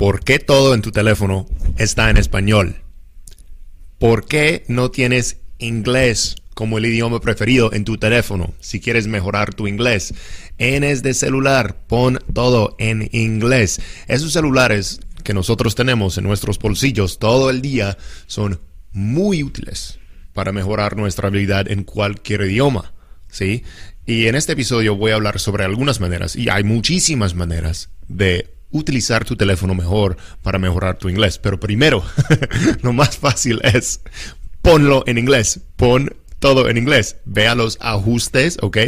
¿Por qué todo en tu teléfono está en español? ¿Por qué no tienes inglés como el idioma preferido en tu teléfono si quieres mejorar tu inglés? En es de celular, pon todo en inglés. Esos celulares que nosotros tenemos en nuestros bolsillos todo el día son muy útiles para mejorar nuestra habilidad en cualquier idioma. ¿Sí? Y en este episodio voy a hablar sobre algunas maneras, y hay muchísimas maneras de utilizar tu teléfono mejor para mejorar tu inglés. Pero primero, lo más fácil es ponlo en inglés. Pon todo en inglés. Ve a los ajustes, ¿ok?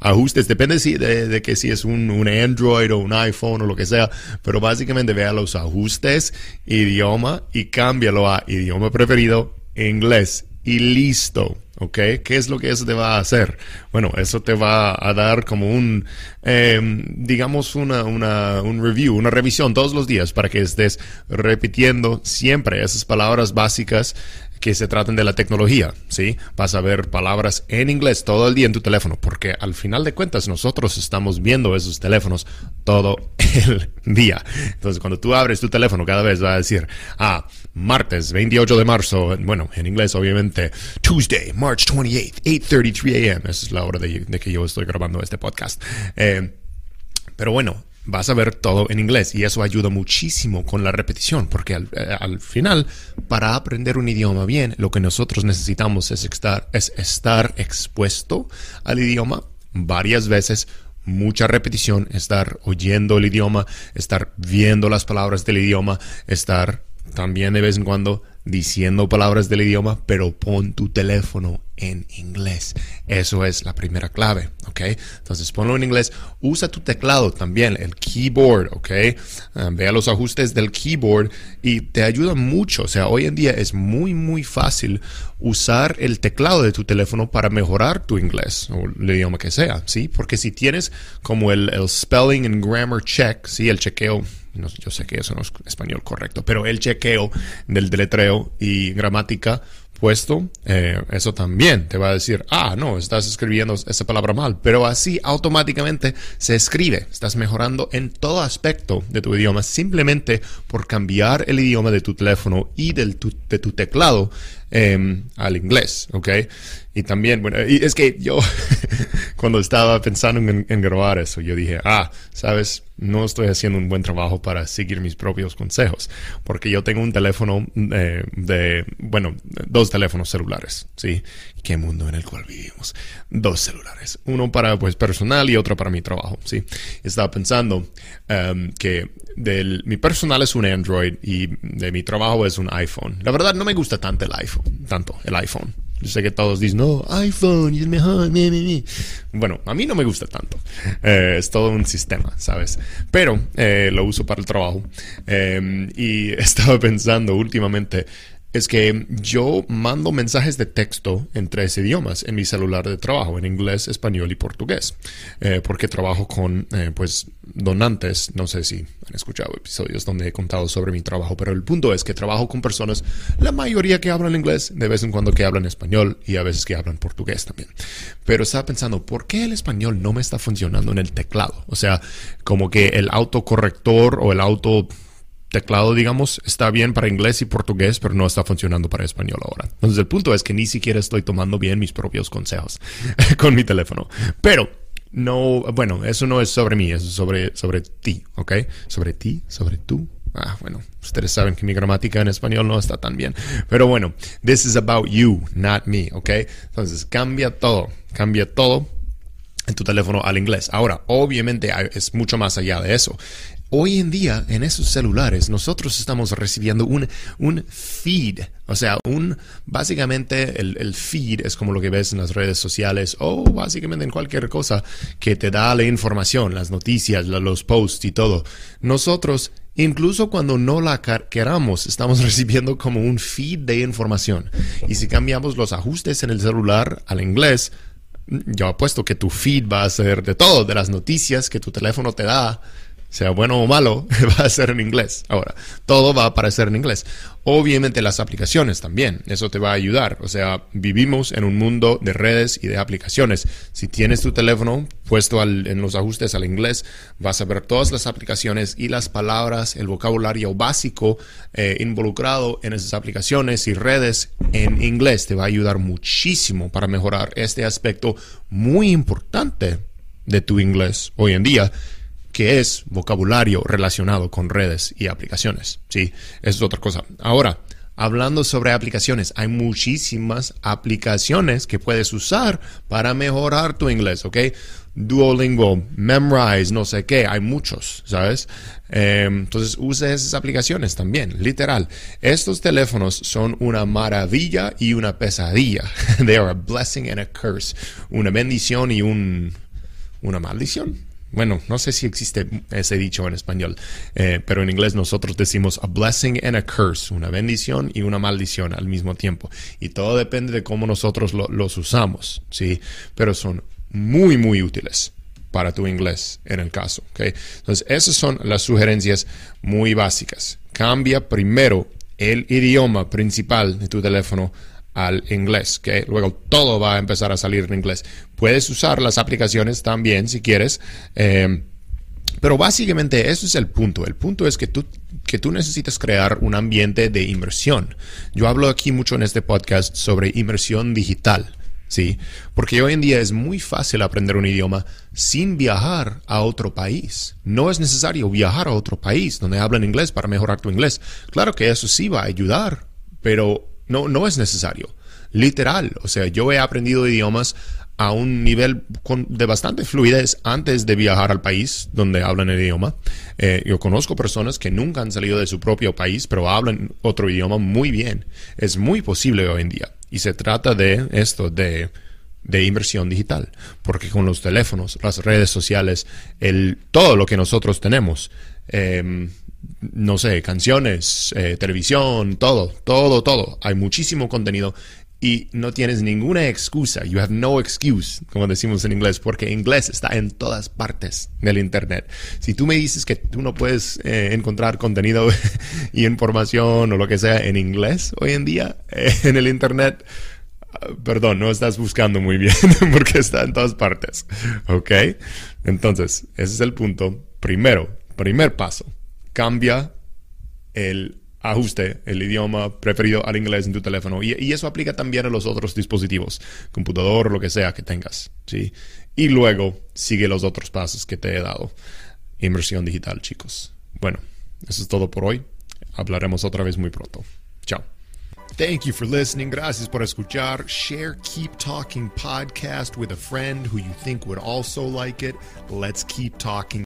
Ajustes, depende si, de, que si es un, un, Android o un iPhone o lo que sea, pero básicamente ve a los ajustes, idioma y cámbialo a idioma preferido, inglés y listo. ¿Ok? ¿Qué es lo que eso te va a hacer? Bueno, eso te va a dar como un, em, digamos, una, una, un review, una revisión todos los días para que estés repitiendo siempre esas palabras básicas que se traten de la tecnología, ¿sí? Vas a ver palabras en inglés todo el día en tu teléfono, porque al final de cuentas nosotros estamos viendo esos teléfonos todo el día. Entonces, cuando tú abres tu teléfono, cada vez va a decir, ah, martes 28 de marzo, bueno, en inglés obviamente, Tuesday, March 28th, 8.33 a.m. Esa es la hora de, que yo estoy grabando este podcast. Eh, pero bueno, vas a ver todo en inglés y eso ayuda muchísimo con la repetición porque eh, al, final para aprender un idioma bien lo que nosotros necesitamos es estar, es estar expuesto al idioma varias veces mucha repetición estar oyendo el idioma estar viendo las palabras del idioma estar también de vez en cuando diciendo palabras del idioma, pero pon tu teléfono en inglés. Eso es la primera clave, ¿ok? Entonces ponlo en inglés. Usa tu teclado también, el keyboard, ¿ok? Ah, vea los ajustes del keyboard y te ayuda mucho. O sea, hoy en día es muy, muy fácil usar el teclado de tu teléfono para mejorar tu inglés o el idioma que sea, ¿sí? Porque si tienes como el, el spelling and grammar check, ¿sí? El chequeo yo sé que eso no es español correcto, pero el chequeo del deletreo y gramática puesto, eh, eso también te va a decir, ah, no, estás escribiendo esa palabra mal, pero así automáticamente se escribe. Estás mejorando en todo aspecto de tu idioma simplemente por cambiar el idioma de tu teléfono y del de tu teclado Em, al inglés, ¿ok? Y también, bueno, y es que yo cuando estaba pensando en, grabar eso, yo dije, ah, sabes, no estoy haciendo un buen trabajo para seguir mis propios consejos, porque yo tengo un teléfono eh, de, bueno, dos teléfonos celulares, ¿sí? Qué mundo en el cual vivimos. Dos celulares, uno para pues personal y otro para mi trabajo, ¿sí? Estaba pensando em, que mi personal es un Android y de mi trabajo es un iPhone. La verdad no me gusta tanto el iPhone, tanto el iPhone. Yo sé que todos dicen, no, iPhone es mejor. Bueno, a mí no me gusta tanto. Eh, es todo un sistema, ¿sabes? Pero eh, lo uso para el trabajo. Eh, y estaba pensando últimamente es que yo mando mensajes de texto en tres idiomas en mi celular de trabajo, en inglés, español y portugués, eh, porque trabajo con, eh, pues, donantes. No sé si han escuchado episodios donde he contado sobre mi trabajo, pero el punto es que trabajo con personas, la mayoría que hablan inglés, de vez en cuando que hablan español y a veces que hablan portugués también. Pero estaba pensando, ¿por qué el español no me está funcionando en el teclado? O sea, como que el autocorrector o el auto teclado, digamos, está bien para inglés y portugués, pero no está funcionando para español ahora. Entonces el punto es que ni siquiera estoy tomando bien mis propios consejos con mi teléfono. Pero no, bueno, eso no es sobre mí, es sobre, sobre ti, ¿ok? Sobre ti, sobre tú. Ah, bueno, ustedes saben que mi gramática en español no está tan bien. Pero bueno, this is about you, not me, ¿ok? Entonces cambia todo, cambia todo en tu teléfono al inglés. Ahora, obviamente es mucho más allá de eso. Hoy en día, en esos celulares, nosotros estamos recibiendo un, un feed. O sea, un, básicamente el, el, feed es como lo que ves en las redes sociales o básicamente en cualquier cosa que te da la información, las noticias, los posts y todo. Nosotros Incluso cuando no la queramos, estamos recibiendo como un feed de información. Y si cambiamos los ajustes en el celular al inglés, yo apuesto que tu feed va a ser de todo, de las noticias que tu teléfono te da, sea bueno o malo, va a ser en inglés. Ahora, todo va a aparecer en inglés. Obviamente las aplicaciones también, eso te va a ayudar. O sea, vivimos en un mundo de redes y de aplicaciones. Si tienes tu teléfono puesto en los ajustes al inglés, vas a ver todas las aplicaciones y las palabras, el vocabulario básico eh, involucrado en esas aplicaciones y redes en inglés. Te va a ayudar muchísimo para mejorar este aspecto muy importante de tu inglés hoy en día que es vocabulario relacionado con redes y aplicaciones. Sí, eso es otra cosa. Ahora, hablando sobre aplicaciones, hay muchísimas aplicaciones que puedes usar para mejorar tu inglés, ¿ok? Duolingo, Memrise, no sé qué, hay muchos, ¿sabes? Eh, entonces use esas aplicaciones también, literal. Estos teléfonos son una maravilla y una pesadilla. They are a blessing and a curse. Una bendición y un, una maldición bueno, no sé si existe ese dicho en español, eh, pero en inglés nosotros decimos a blessing and a curse, una bendición y una maldición al mismo tiempo. Y todo depende de cómo nosotros los usamos, ¿sí? Pero son muy, muy útiles para tu inglés en el caso, ¿ok? Entonces, esas son las sugerencias muy básicas. Cambia primero el idioma principal de tu teléfono al inglés, que luego todo va a empezar a salir en inglés. Puedes usar las aplicaciones también si quieres, eh, pero básicamente eso es el punto. El punto es que tú, que tú necesitas crear un ambiente de inmersión. Yo hablo aquí mucho en este podcast sobre inmersión digital. Sí, porque hoy en día es muy fácil aprender un idioma sin viajar a otro país. No es necesario viajar a otro país donde hablan inglés para mejorar tu inglés. Claro que eso sí va a ayudar, pero no, no es necesario. Literal. O sea, yo he aprendido idiomas a un nivel de bastante fluidez antes de viajar al país donde hablan el idioma. Eh, yo conozco personas que nunca han salido de su propio país, pero hablan otro idioma muy bien. Es muy posible hoy en día. Y se trata de esto, de, de inversión digital. Porque con los teléfonos, las redes sociales, el, todo lo que nosotros tenemos, eh, no sé, canciones, eh, televisión, todo, todo, todo. Hay muchísimo contenido y no tienes ninguna excusa. You have no excuse, como decimos en inglés, porque inglés está en todas partes del Internet. Si tú me dices que tú no puedes eh, encontrar contenido y información o lo que sea en inglés hoy en día eh, en el Internet, ah, perdón, no estás buscando muy bien porque está en todas partes. ¿Ok? Entonces, ese es el punto. Primero, primer paso cambia el ajuste, el idioma preferido al inglés en tu teléfono. Y, eso aplica también a los otros dispositivos, computador, lo que sea que tengas. ¿sí? Y luego sigue los otros pasos que te he dado. Inversión digital, chicos. Bueno, eso es todo por hoy. Hablaremos otra vez muy pronto. Chao. Thank you for listening. Gracias por escuchar. Share Keep Talking podcast with a friend who you think would also like it. Let's keep talking.